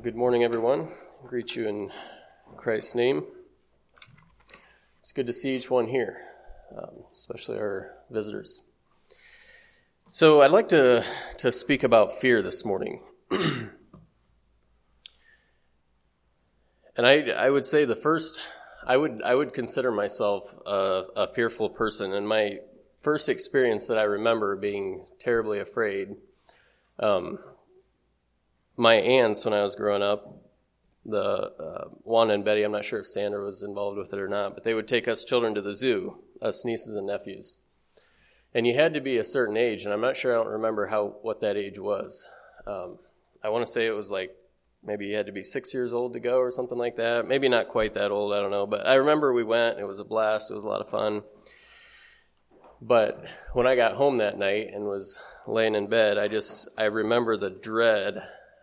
Good morning, everyone. I greet you in Christ's name. It's good to see each one here, um, especially our visitors. So, I'd like to, to speak about fear this morning. and I, I would say the first, I would, I would consider myself a, a fearful person. And my first experience that I remember being terribly afraid um, my aunts when I was growing up, the uh, and Betty, I'm not sure if Sandra was involved with it or not, but they would take us children to the zoo, us nieces and nephews. And you had to be a certain age, and I'm not sure I don't remember how what that age was. Um, I want to say it was like maybe you had to be six years old to go or something like that. Maybe not quite that old, I don't know. But I remember we went, it was a blast, it was a lot of fun. But when I got home that night and was laying in bed, I just I remember the dread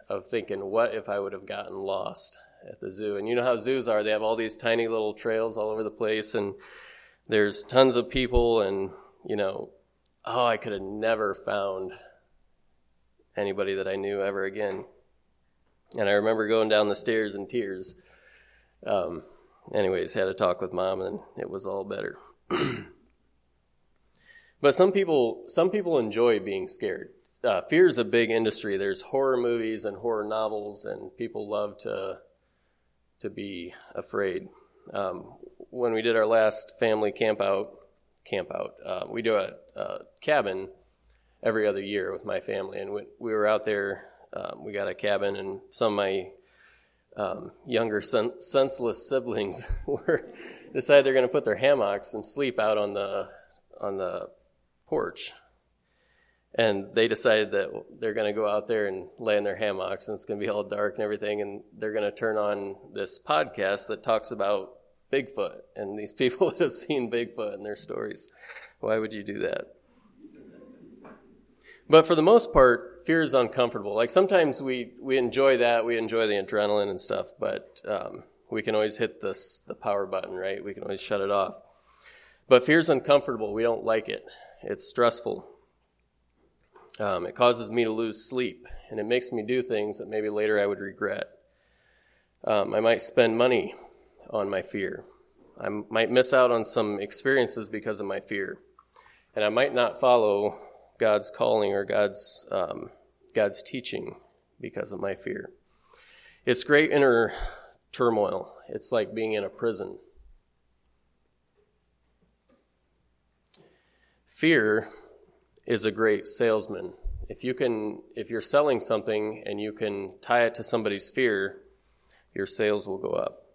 of thinking, what if I would have gotten lost at the zoo? And you know how zoos are, they have all these tiny little trails all over the place, and there's tons of people, and, you know, oh, I could have never found anybody that I knew ever again. And I remember going down the stairs in tears. Um, anyways, had a talk with mom, and it was all better. But some people, some people enjoy being scared. Uh, fear is a big industry. There's horror movies and horror novels, and people love to to be afraid. Um, when we did our last family camp out, camp out, uh, we do a, a, cabin every other year with my family, and we, we were out there. Um, we got a cabin, and some of my um, younger sen- senseless siblings were decided they're going to put their hammocks and sleep out on the on the porch. And they decided that they're going to go out there and lay in their hammocks, and it's going to be all dark and everything. And they're going to turn on this podcast that talks about Bigfoot and these people that have seen Bigfoot and their stories. Why would you do that? But for the most part, fear is uncomfortable. Like sometimes we, we enjoy that, we enjoy the adrenaline and stuff, but um, we can always hit this the power button, right? We can always shut it off. But fear is uncomfortable. We don't like it. It's stressful. Um, it causes me to lose sleep, and it makes me do things that maybe later I would regret. Um, I might spend money on my fear. I might miss out on some experiences because of my fear. And I might not follow God's calling or God's, um, God's teaching because of my fear. It's great inner turmoil. It's like being in a prison. Fear is a great salesman. If you can if you're selling something and you can tie it to somebody's fear, your sales will go up.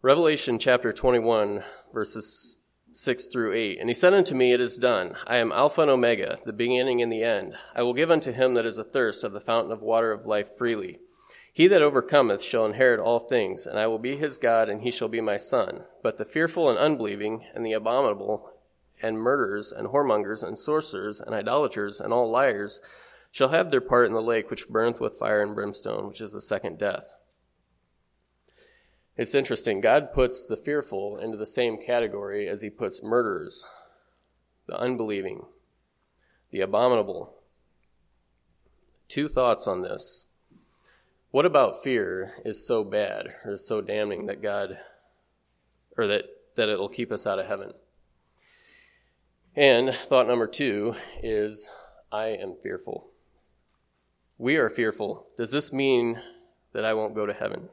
Revelation chapter 21 verses 6 through 8. And he said unto me, It is done. I am Alpha and Omega, the beginning and the end. I will give unto him that is athirst of the fountain of water of life freely. He that overcometh shall inherit all things, and I will be his God, and he shall be my son. But the fearful and unbelieving, and the abominable, and murderers, and whoremongers, and sorcerers, and idolaters, and all liars shall have their part in the lake which burneth with fire and brimstone, which is the second death. It's interesting. God puts the fearful into the same category as he puts murderers, the unbelieving, the abominable. Two thoughts on this. What about fear is so bad or is so damning that God, or that, that it'll keep us out of heaven? And thought number two is I am fearful. We are fearful. Does this mean that I won't go to heaven?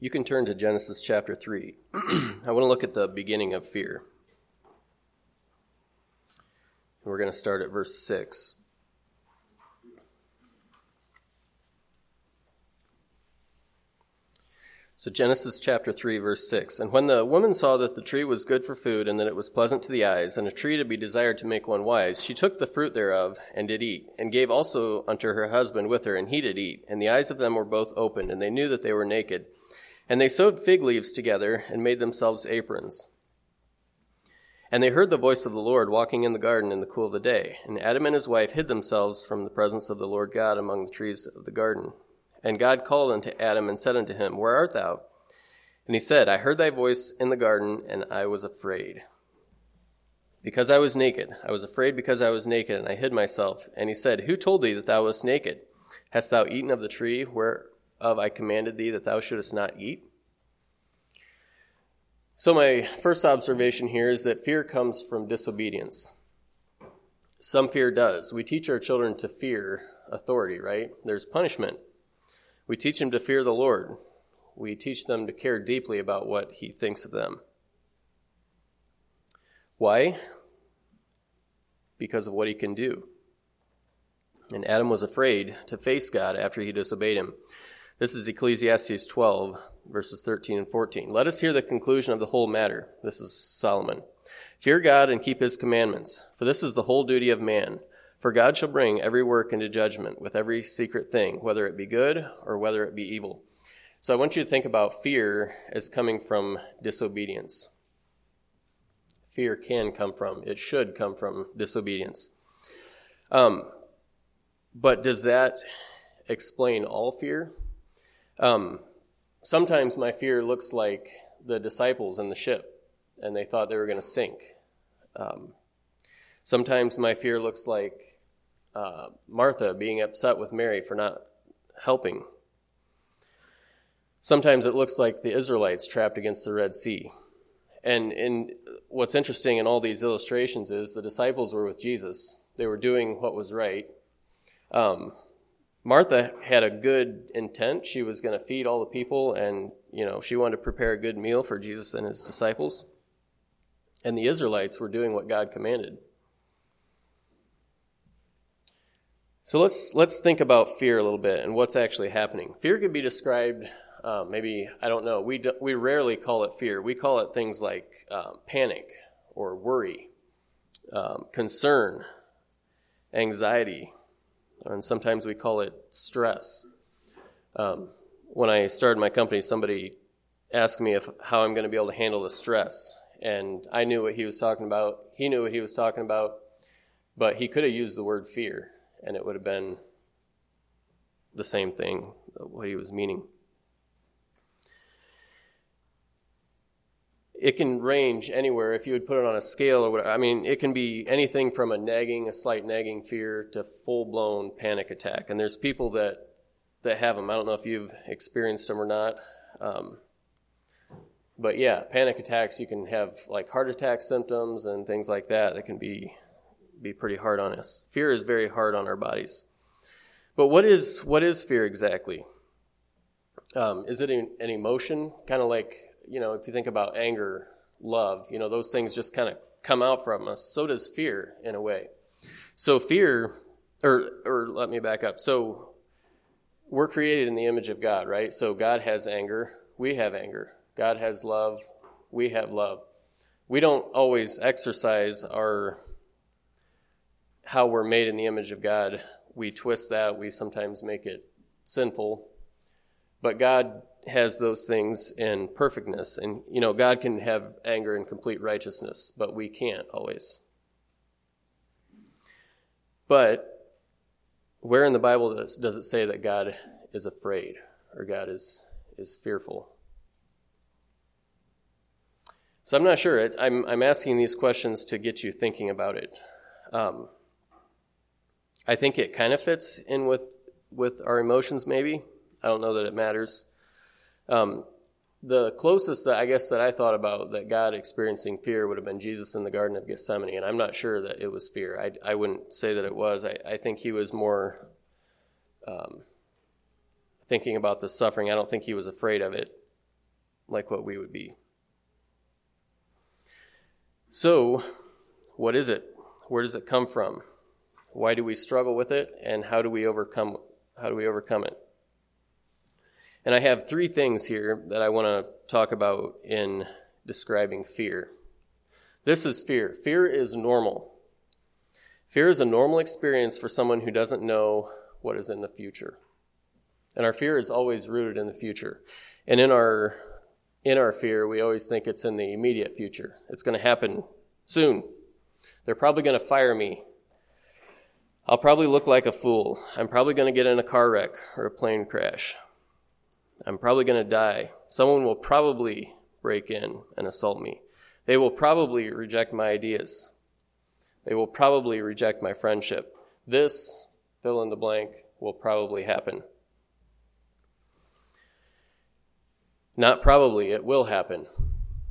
You can turn to Genesis chapter 3. I want to look at the beginning of fear. We're going to start at verse 6. So Genesis chapter 3 verse 6. And when the woman saw that the tree was good for food and that it was pleasant to the eyes and a tree to be desired to make one wise, she took the fruit thereof and did eat and gave also unto her husband with her and he did eat. And the eyes of them were both opened and they knew that they were naked. And they sewed fig leaves together and made themselves aprons. And they heard the voice of the Lord walking in the garden in the cool of the day. And Adam and his wife hid themselves from the presence of the Lord God among the trees of the garden. And God called unto Adam and said unto him, Where art thou? And he said, I heard thy voice in the garden, and I was afraid, because I was naked. I was afraid because I was naked, and I hid myself. And he said, Who told thee that thou wast naked? Hast thou eaten of the tree whereof I commanded thee that thou shouldest not eat? So, my first observation here is that fear comes from disobedience. Some fear does. We teach our children to fear authority, right? There's punishment. We teach them to fear the Lord. We teach them to care deeply about what He thinks of them. Why? because of what he can do. And Adam was afraid to face God after he disobeyed him. This is Ecclesiastes 12, verses 13 and 14. Let us hear the conclusion of the whole matter. This is Solomon. Fear God and keep his commandments, for this is the whole duty of man. For God shall bring every work into judgment with every secret thing, whether it be good or whether it be evil. So I want you to think about fear as coming from disobedience fear can come from. It should come from disobedience. Um, but does that explain all fear? Um, sometimes my fear looks like the disciples in the ship, and they thought they were going to sink. Um, sometimes my fear looks like uh, Martha being upset with Mary for not helping. Sometimes it looks like the Israelites trapped against the Red Sea. And in what's interesting in all these illustrations is the disciples were with Jesus. They were doing what was right. Um, Martha had a good intent. She was going to feed all the people, and you know she wanted to prepare a good meal for Jesus and his disciples. And the Israelites were doing what God commanded. So let's let's think about fear a little bit and what's actually happening. Fear could be described uh, maybe I don't know. We we rarely call it fear. We call it things like um, panic or worry, um, concern, anxiety, and sometimes we call it stress. Um, when I started my company, somebody asked me if how I'm going to be able to handle the stress, and I knew what he was talking about. He knew what he was talking about, but he could have used the word fear, and it would have been the same thing, what he was meaning. it can range anywhere if you would put it on a scale or whatever. I mean, it can be anything from a nagging, a slight nagging fear to full blown panic attack. And there's people that that have them. I don't know if you've experienced them or not. Um, but yeah, panic attacks. You can have like heart attack symptoms and things like that. That can be be pretty hard on us. Fear is very hard on our bodies. But what is what is fear exactly? Um, is it an, an emotion, kind of like you know, if you think about anger, love, you know, those things just kind of come out from us. So does fear in a way. So fear, or or let me back up. So we're created in the image of God, right? So God has anger, we have anger. God has love, we have love. We don't always exercise our how we're made in the image of God. We twist that, we sometimes make it sinful. But God has those things in perfectness. And, you know, God can have anger and complete righteousness, but we can't always. But where in the Bible does, does it say that God is afraid or God is, is fearful? So I'm not sure. I'm, I'm asking these questions to get you thinking about it. Um, I think it kind of fits in with, with our emotions, maybe. I don't know that it matters. Um, the closest that I guess that I thought about that God experiencing fear would have been Jesus in the Garden of Gethsemane, and I'm not sure that it was fear. I, I wouldn't say that it was. I, I think he was more um, thinking about the suffering. I don't think he was afraid of it like what we would be. So, what is it? Where does it come from? Why do we struggle with it, and how do we overcome? How do we overcome it? And I have three things here that I want to talk about in describing fear. This is fear. Fear is normal. Fear is a normal experience for someone who doesn't know what is in the future. And our fear is always rooted in the future. And in our in our fear, we always think it's in the immediate future. It's going to happen soon. They're probably going to fire me. I'll probably look like a fool. I'm probably going to get in a car wreck or a plane crash. I'm probably going to die. Someone will probably break in and assault me. They will probably reject my ideas. They will probably reject my friendship. This, fill in the blank, will probably happen. Not probably, it will happen.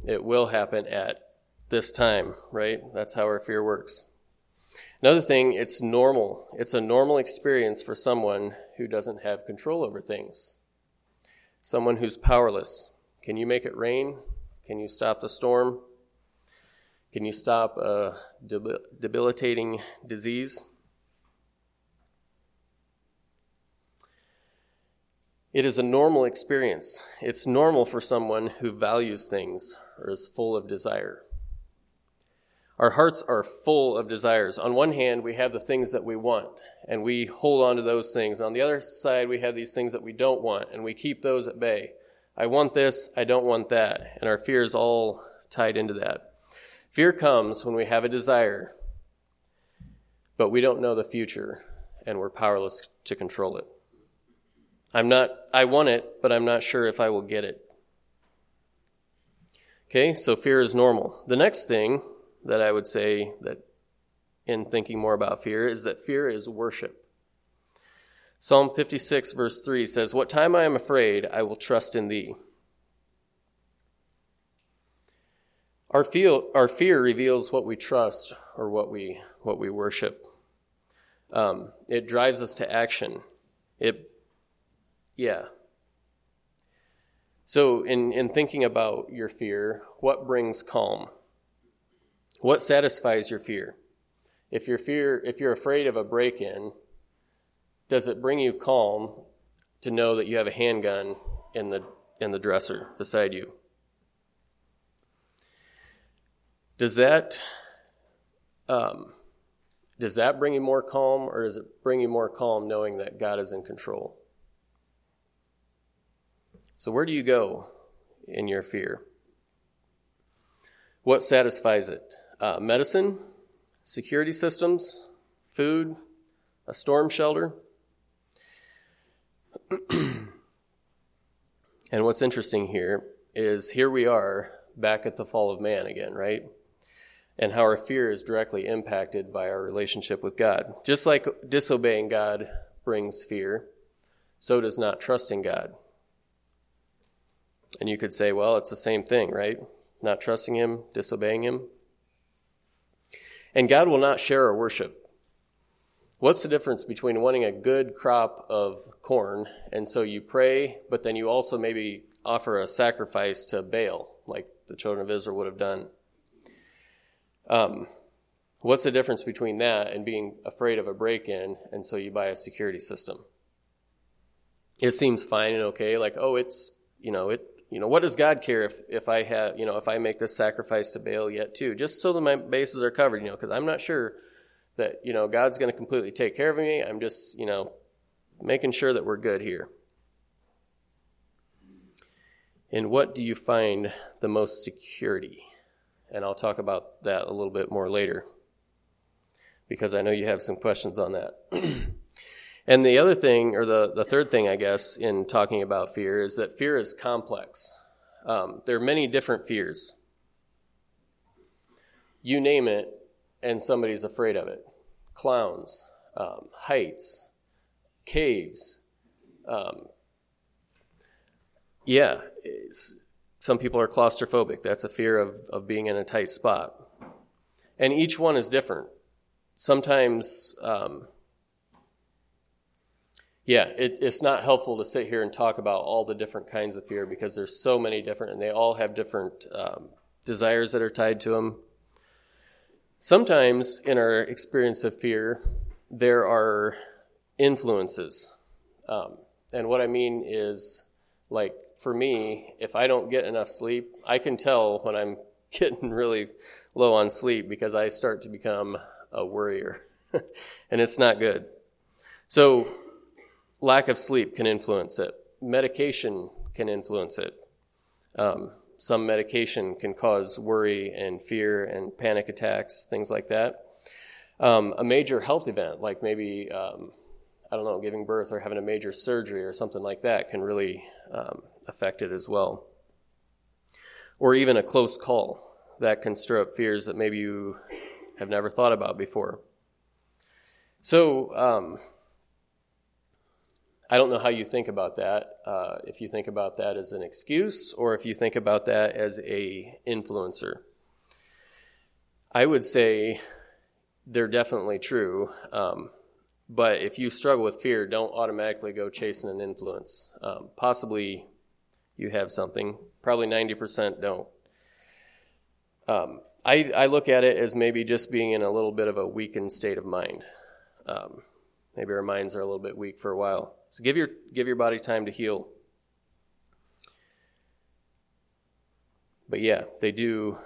It will happen at this time, right? That's how our fear works. Another thing, it's normal. It's a normal experience for someone who doesn't have control over things. Someone who's powerless. Can you make it rain? Can you stop the storm? Can you stop a debilitating disease? It is a normal experience. It's normal for someone who values things or is full of desire. Our hearts are full of desires. On one hand, we have the things that we want, and we hold on to those things. On the other side, we have these things that we don't want, and we keep those at bay. I want this, I don't want that. And our fear is all tied into that. Fear comes when we have a desire, but we don't know the future, and we're powerless to control it. I'm not, I want it, but I'm not sure if I will get it. Okay, so fear is normal. The next thing that I would say that in thinking more about fear is that fear is worship. Psalm 56, verse 3 says, What time I am afraid, I will trust in thee. Our, feel, our fear reveals what we trust or what we, what we worship. Um, it drives us to action. It yeah. So, in, in thinking about your fear, what brings calm? What satisfies your fear? If your fear, if you're afraid of a break-in, does it bring you calm to know that you have a handgun in the in the dresser beside you? Does that um, does that bring you more calm, or does it bring you more calm knowing that God is in control? So, where do you go in your fear? What satisfies it? Uh, medicine, security systems, food, a storm shelter. and what's interesting here is here we are back at the fall of man again, right? And how our fear is directly impacted by our relationship with God. Just like disobeying God brings fear, so does not trusting God. And you could say, well, it's the same thing, right? Not trusting Him, disobeying Him. And God will not share our worship. What's the difference between wanting a good crop of corn, and so you pray, but then you also maybe offer a sacrifice to Baal, like the children of Israel would have done? Um, what's the difference between that and being afraid of a break in, and so you buy a security system? It seems fine and okay, like, oh, it's, you know, it you know, what does God care if, if I have, you know, if I make this sacrifice to Baal yet too? Just so that my bases are covered, you know, because I'm not sure that, you know, God's going to completely take care of me. I'm just, you know, making sure that we're good here. And what do you find the most security? And I'll talk about that a little bit more later because I know you have some questions on that. And the other thing, or the, the third thing, I guess, in talking about fear is that fear is complex. Um, there are many different fears. You name it, and somebody's afraid of it. Clowns, um, heights, caves. Um, yeah, some people are claustrophobic. That's a fear of, of being in a tight spot. And each one is different. Sometimes um, yeah, it, it's not helpful to sit here and talk about all the different kinds of fear because there's so many different, and they all have different um, desires that are tied to them. Sometimes in our experience of fear, there are influences. Um, and what I mean is, like, for me, if I don't get enough sleep, I can tell when I'm getting really low on sleep because I start to become a worrier. and it's not good. So, lack of sleep can influence it. Medication can influence it. Um, some medication can cause worry and fear and panic attacks, things like that. Um, a major health event, like maybe, um, I don't know, giving birth or having a major surgery or something like that, can really um, affect it as well. Or even a close call that can stir up fears that maybe you have never thought about before. So, um, I don't know how you think about that. Uh, if you think about that as an excuse, or if you think about that as a influencer. I would say they're definitely true. Um, but if you struggle with fear, don't automatically go chasing an influence. Um, possibly you have something. Probably 90% don't. Um, I, I, look at it as maybe just being in a little bit of a weakened state of mind. Maybe our minds are a little bit weak for a while. So give your, give your body time to heal. But yeah, they do,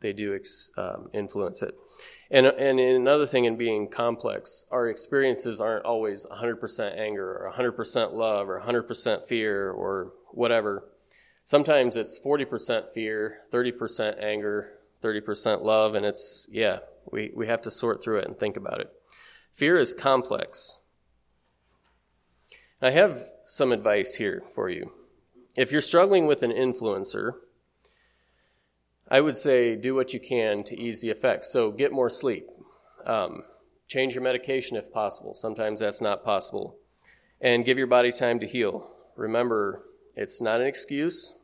they do ex, um, influence it. And, and another thing in being complex, our experiences aren't always 100% anger or 100% love or 100% fear or whatever. Sometimes it's 40% fear, 30% anger, 30% love, and it's, yeah, we, we have to sort through it and think about it. Fear is complex. I have some advice here for you. If you're struggling with an influencer, I would say do what you can to ease the effects. So get more sleep. Um, change your medication if possible. Sometimes that's not possible. And give your body time to heal. Remember, it's not an excuse.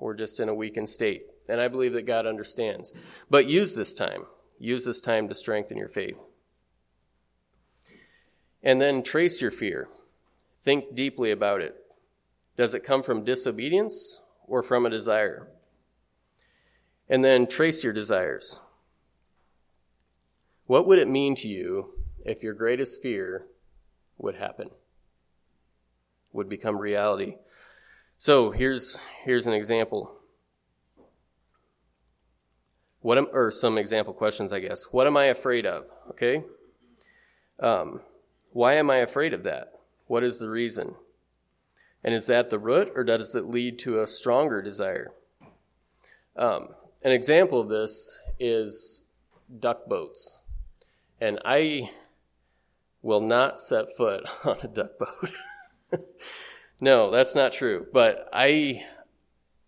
We're just in a weakened state. And I believe that God understands. But use this time. Use this time to strengthen your faith. And then trace your fear. Think deeply about it. Does it come from disobedience or from a desire? and then trace your desires. What would it mean to you if your greatest fear would happen, would become reality? So here's, here's an example. What am, or some example questions, I guess. What am I afraid of? Okay. Um, why am I afraid of that? What is the reason? And is that the root, or does it lead to a stronger desire? Um, an example of this is duck boats. And I will not set foot on a duck boat. no, that's not true. But I,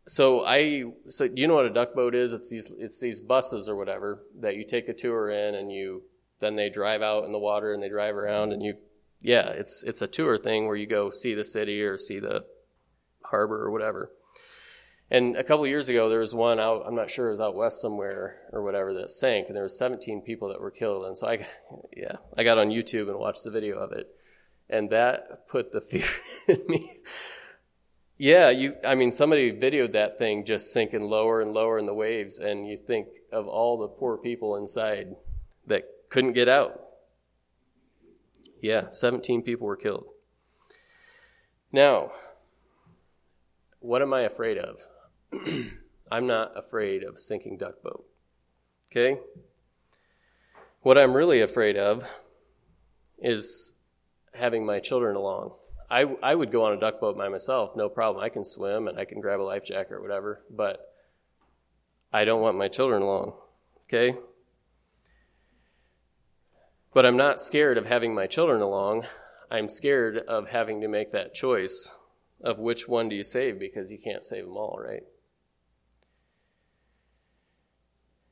so I, so you know what a duck boat is? It's these, it's these buses or whatever that you take a tour in and you, then they drive out in the water and they drive around and you, yeah, it's, it's a tour thing where you go see the city or see the harbor or whatever. And a couple years ago, there was one out, I'm not sure, it was out west somewhere or whatever that sank, and there was 17 people that were killed. And so I, yeah, I got on YouTube and watched the video of it. And that put the fear in me. Yeah, you, I mean, somebody videoed that thing just sinking lower and lower in the waves, and you think of all the poor people inside that couldn't get out. Yeah, 17 people were killed. Now, what am I afraid of? I'm not afraid of sinking duck boat. Okay? What I'm really afraid of is having my children along. I, I would go on a duck boat by myself, no problem. I can swim and I can grab a life jacket or whatever, but I don't want my children along. Okay? But I'm not scared of having my children along. I'm scared of having to make that choice of which one do you save because you can't save them all, right?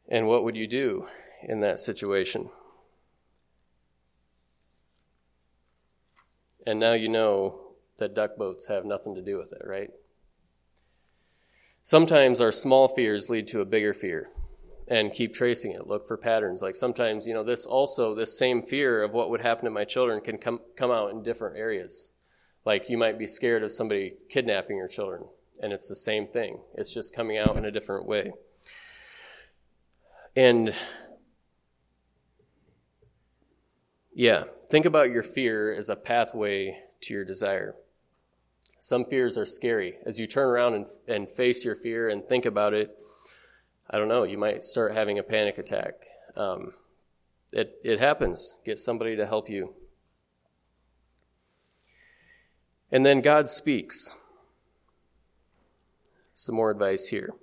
And what would you do in that situation? And now you know that duck boats have nothing to do with it, right? Sometimes our small fears lead to a bigger fear and keep tracing it. Look for patterns. Like sometimes, you know, this also, this same fear of what would happen to my children can come, come out in different areas. Like you might be scared of somebody kidnapping your children, and it's the same thing. It's just coming out in a different way. And yeah, think about your fear as a pathway to your desire. Some fears are scary. As you turn around and, and face your fear and think about it, I don't know, you might start having a panic attack. Um, it, it happens. Get somebody to help you. And then God speaks. Some more advice here.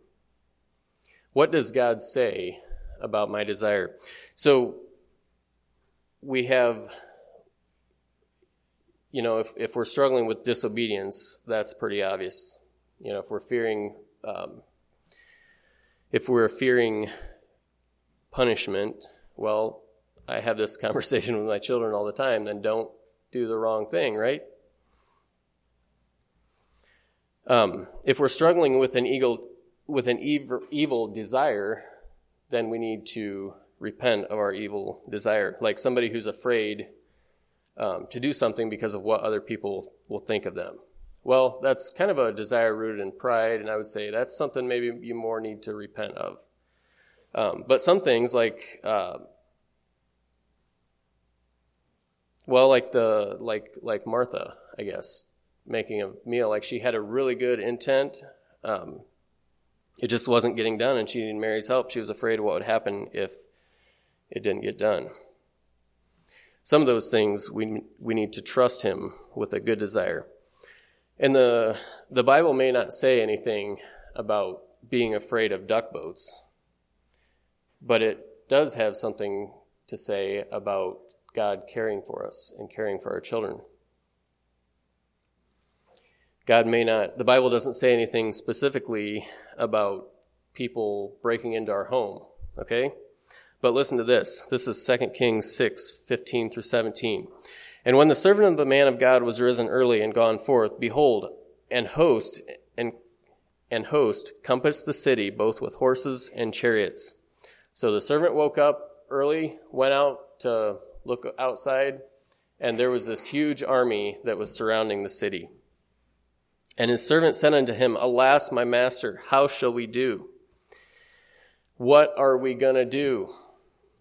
What does God say about my desire. So we have, you know, if, if we're struggling with disobedience, that's pretty obvious. You know, if we're fearing, um, if we're fearing punishment, well, I have this conversation with my children all the time, then don't do the wrong thing, right? Um, if we're struggling with an evil, with an evil, desire, then we need to repent of our evil desire. Like somebody who's afraid um, to do something because of what other people will think of them. Well, that's kind of a desire rooted in pride, and I would say that's something maybe you more need to repent of. Um, but some things like, uh, well, like the like like Martha, I guess, making a meal. Like she had a really good intent. Um, it just wasn't getting done, and she needed Mary's help. She was afraid of what would happen if it didn't get done. Some of those things we we need to trust Him with a good desire. And the, the Bible may not say anything about being afraid of duck boats, but it does have something to say about God caring for us and caring for our children. God may not, the Bible doesn't say anything specifically about people breaking into our home, okay? But listen to this. This is 2 Kings 6, 15 through 17. And when the servant of the man of God was risen early and gone forth, behold, an host and and host compassed the city both with horses and chariots. So the servant woke up early, went out to look outside, and there was this huge army that was surrounding the city. And his servant said unto him, Alas, my master, how shall we do? What are we going to do?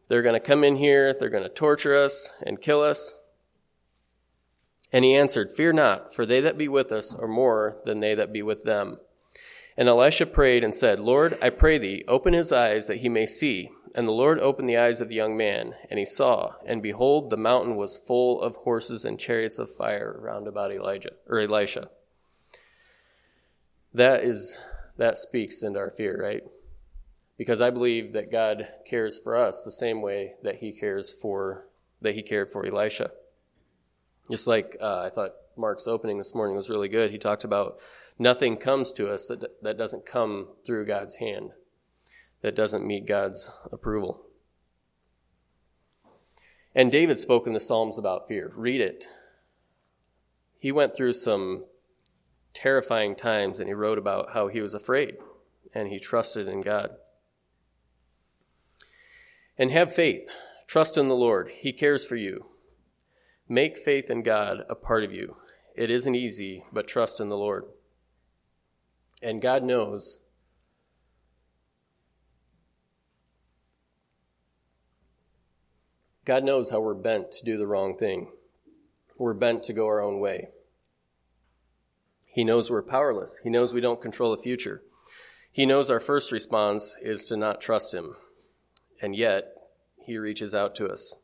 They're going to come in here, they're going to torture us and kill us. And he answered, Fear not, for they that be with us are more than they that be with them. And Elisha prayed and said, Lord, I pray thee, open his eyes that he may see. And the Lord opened the eyes of the young man, and he saw, and behold, the mountain was full of horses and chariots of fire round about Elijah or Elisha. That is that speaks into our fear, right? Because I believe that God cares for us the same way that he cares for that he cared for Elisha. Just like uh, I thought Mark's opening this morning was really good. He talked about nothing comes to us that, that doesn't come through God's hand, that doesn't meet God's approval. And David spoke in the Psalms about fear. Read it. He went through some terrifying times and he wrote about how he was afraid and he trusted in God. And have faith. Trust in the Lord. He cares for you. Make faith in God a part of you. It isn't easy, but trust in the Lord. And God knows God knows how we're bent to do the wrong thing. We're bent to go our own way. He knows we're powerless. He knows we don't control the future. He knows our first response is to not trust Him. And yet, He reaches out to us.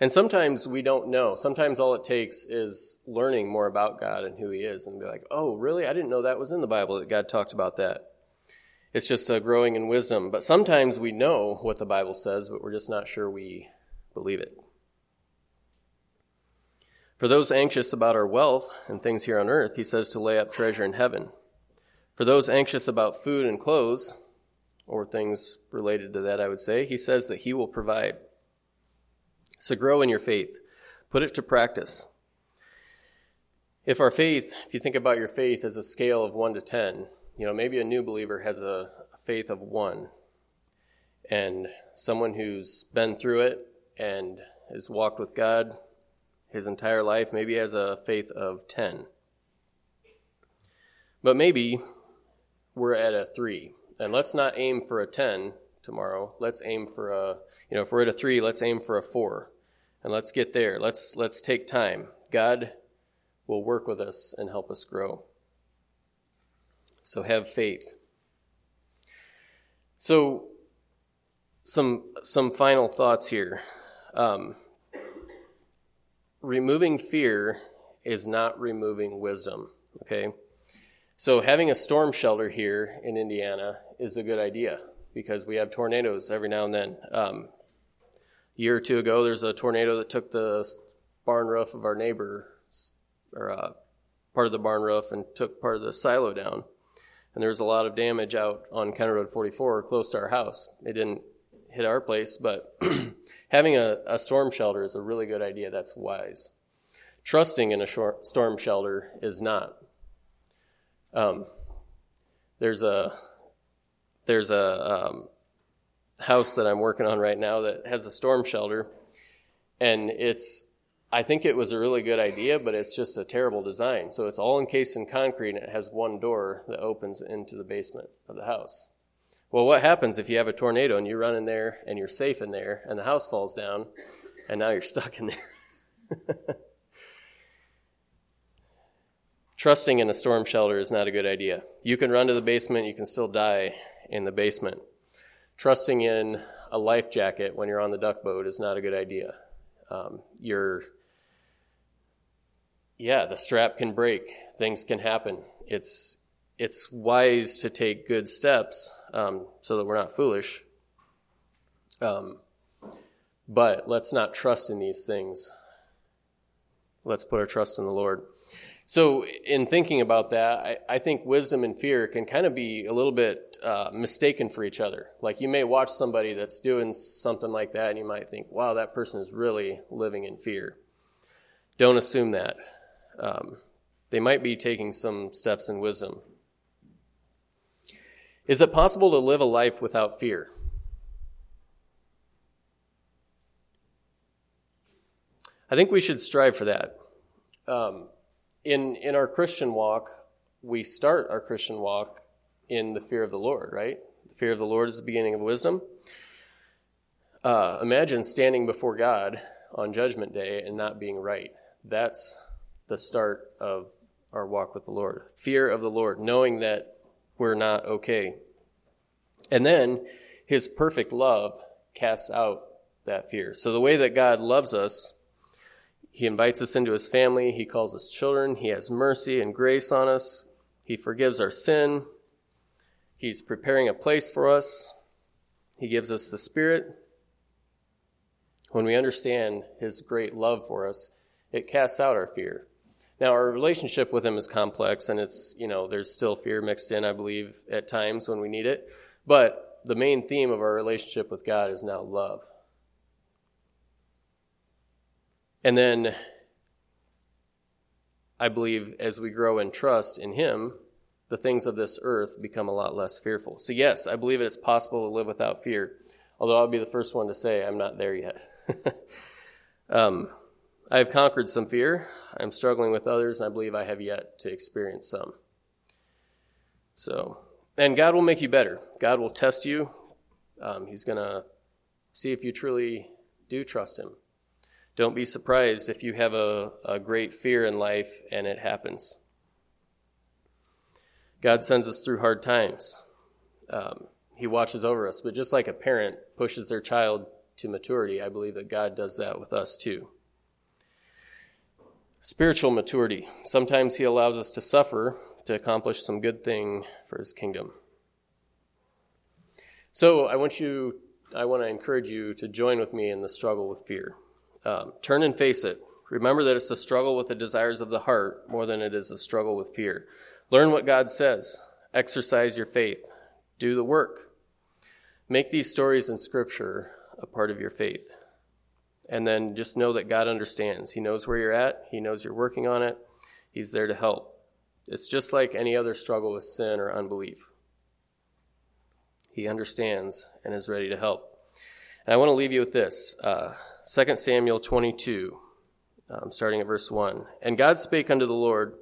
And sometimes we don't know. Sometimes all it takes is learning more about God and who He is and be like, oh, really? I didn't know that was in the Bible that God talked about that. It's just uh, growing in wisdom. But sometimes we know what the Bible says, but we're just not sure we believe it. For those anxious about our wealth and things here on earth, he says to lay up treasure in heaven. For those anxious about food and clothes, or things related to that, I would say, he says that he will provide. So grow in your faith, put it to practice. If our faith, if you think about your faith as a scale of 1 to 10, you know, maybe a new believer has a faith of 1. And someone who's been through it and has walked with God his entire life maybe has a faith of 10. But maybe we're at a 3. And let's not aim for a 10 tomorrow. Let's aim for a, you know, if we're at a 3, let's aim for a 4 and let's get there. Let's let's take time. God will work with us and help us grow. So have faith. So some some final thoughts here. Um, removing fear is not removing wisdom. Okay, so having a storm shelter here in Indiana is a good idea because we have tornadoes every now and then. Um, year or two ago, there's a tornado that took the barn roof of our neighbor, or uh, part of the barn roof, and took part of the silo down. And there was a lot of damage out on County Road 44, close to our house. It didn't hit our place, but having a, a storm shelter is a really good idea. That's wise. Trusting in a short, storm shelter is not. Um, there's a there's a um, house that I'm working on right now that has a storm shelter, and it's I think it was a really good idea, but it's just a terrible design. So it's all encased in concrete and it has one door that opens into the basement of the house. Well, what happens if you have a tornado and you run in there and you're safe in there and the house falls down and now you're stuck in there? Trusting in a storm shelter is not a good idea. You can run to the basement, you can still die in the basement. Trusting in a life jacket when you're on the duck boat is not a good idea. Um, you're yeah, the strap can break, things can happen. It's it's wise to take good steps um, so that we're not foolish. Um, but let's not trust in these things. Let's put our trust in the Lord. So, in thinking about that, I, I think wisdom and fear can kind of be a little bit uh, mistaken for each other. Like you may watch somebody that's doing something like that, and you might think, wow, that person is really living in fear. Don't assume that um, they might be taking some steps in wisdom. Is it possible to live a life without fear? I think we should strive for that. Um, in in our Christian walk, we start our Christian walk in the fear of the Lord, right? The fear of the Lord is the beginning of wisdom. Uh, imagine standing before God on Judgment Day and not being right. That's the start of our walk with the Lord. Fear of the Lord, knowing that we're not okay. And then his perfect love casts out that fear. So the way that God loves us, he invites us into his family, he calls us children, he has mercy and grace on us, he forgives our sin, he's preparing a place for us, he gives us the Spirit. When we understand his great love for us, it casts out our fear. Now, our relationship with him is complex, and it's, you know, there's still fear mixed in, I believe, at times when we need it. But the main theme of our relationship with God is now love. And then I believe as we grow in trust in Him, the things of this earth become a lot less fearful. So, yes, I believe it's possible to live without fear, although I'll be the first one to say I'm not there yet. um, I have conquered some fear. I'm struggling with others, and I believe I have yet to experience some. So, and God will make you better. God will test you. Um, he's going to see if you truly do trust Him. Don't be surprised if you have a, a great fear in life and it happens. God sends us through hard times. Um, he watches over us. But just like a parent pushes their child to maturity, I believe that God does that with us too. Spiritual maturity. Sometimes He allows us to suffer to accomplish some good thing for His kingdom. So I want you, I want to encourage you to join with me in the struggle with fear. Um, turn and face it. Remember that it's a struggle with the desires of the heart more than it is a struggle with fear. Learn what God says. Exercise your faith. Do the work. Make these stories in Scripture a part of your faith. And then just know that God understands. He knows where you're at, He knows you're working on it, He's there to help. It's just like any other struggle with sin or unbelief. He understands and is ready to help. And I want to leave you with this uh, 2 Samuel 22, um, starting at verse 1. And God spake unto the Lord,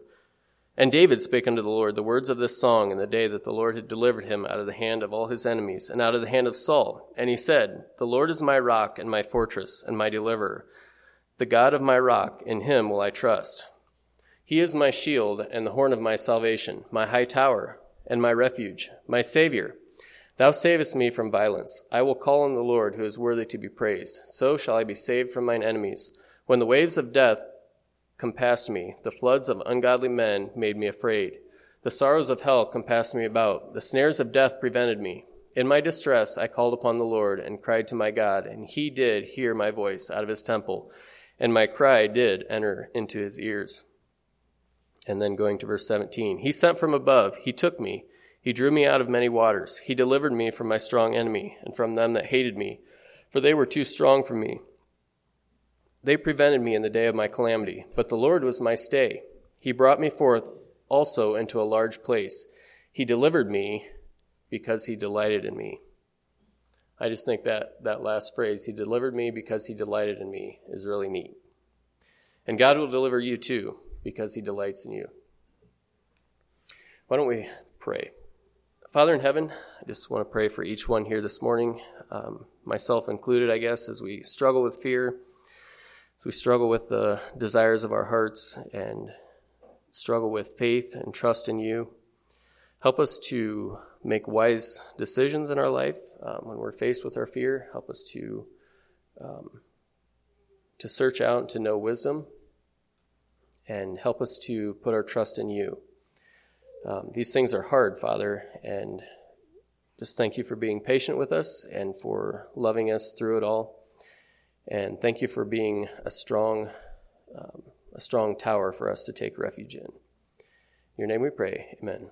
and David spake unto the Lord the words of this song in the day that the Lord had delivered him out of the hand of all his enemies, and out of the hand of Saul. And he said, The Lord is my rock and my fortress and my deliverer. The God of my rock, in him will I trust. He is my shield and the horn of my salvation, my high tower and my refuge, my Savior. Thou savest me from violence. I will call on the Lord who is worthy to be praised. So shall I be saved from mine enemies. When the waves of death compassed me. The floods of ungodly men made me afraid. The sorrows of hell compassed me about. The snares of death prevented me. In my distress, I called upon the Lord and cried to my God, and he did hear my voice out of his temple, and my cry did enter into his ears. And then going to verse 17 He sent from above, he took me, He drew me out of many waters. He delivered me from my strong enemy and from them that hated me, for they were too strong for me. They prevented me in the day of my calamity, but the Lord was my stay. He brought me forth also into a large place. He delivered me because he delighted in me. I just think that that last phrase, he delivered me because he delighted in me, is really neat. And God will deliver you too because he delights in you. Why don't we pray? Father in heaven, I just want to pray for each one here this morning, um, myself included, I guess, as we struggle with fear, as we struggle with the desires of our hearts, and struggle with faith and trust in you. Help us to make wise decisions in our life um, when we're faced with our fear. Help us to um, to search out and to know wisdom, and help us to put our trust in you. Um, these things are hard, Father, and just thank you for being patient with us and for loving us through it all. And thank you for being a strong, um, a strong tower for us to take refuge in. In your name we pray. Amen.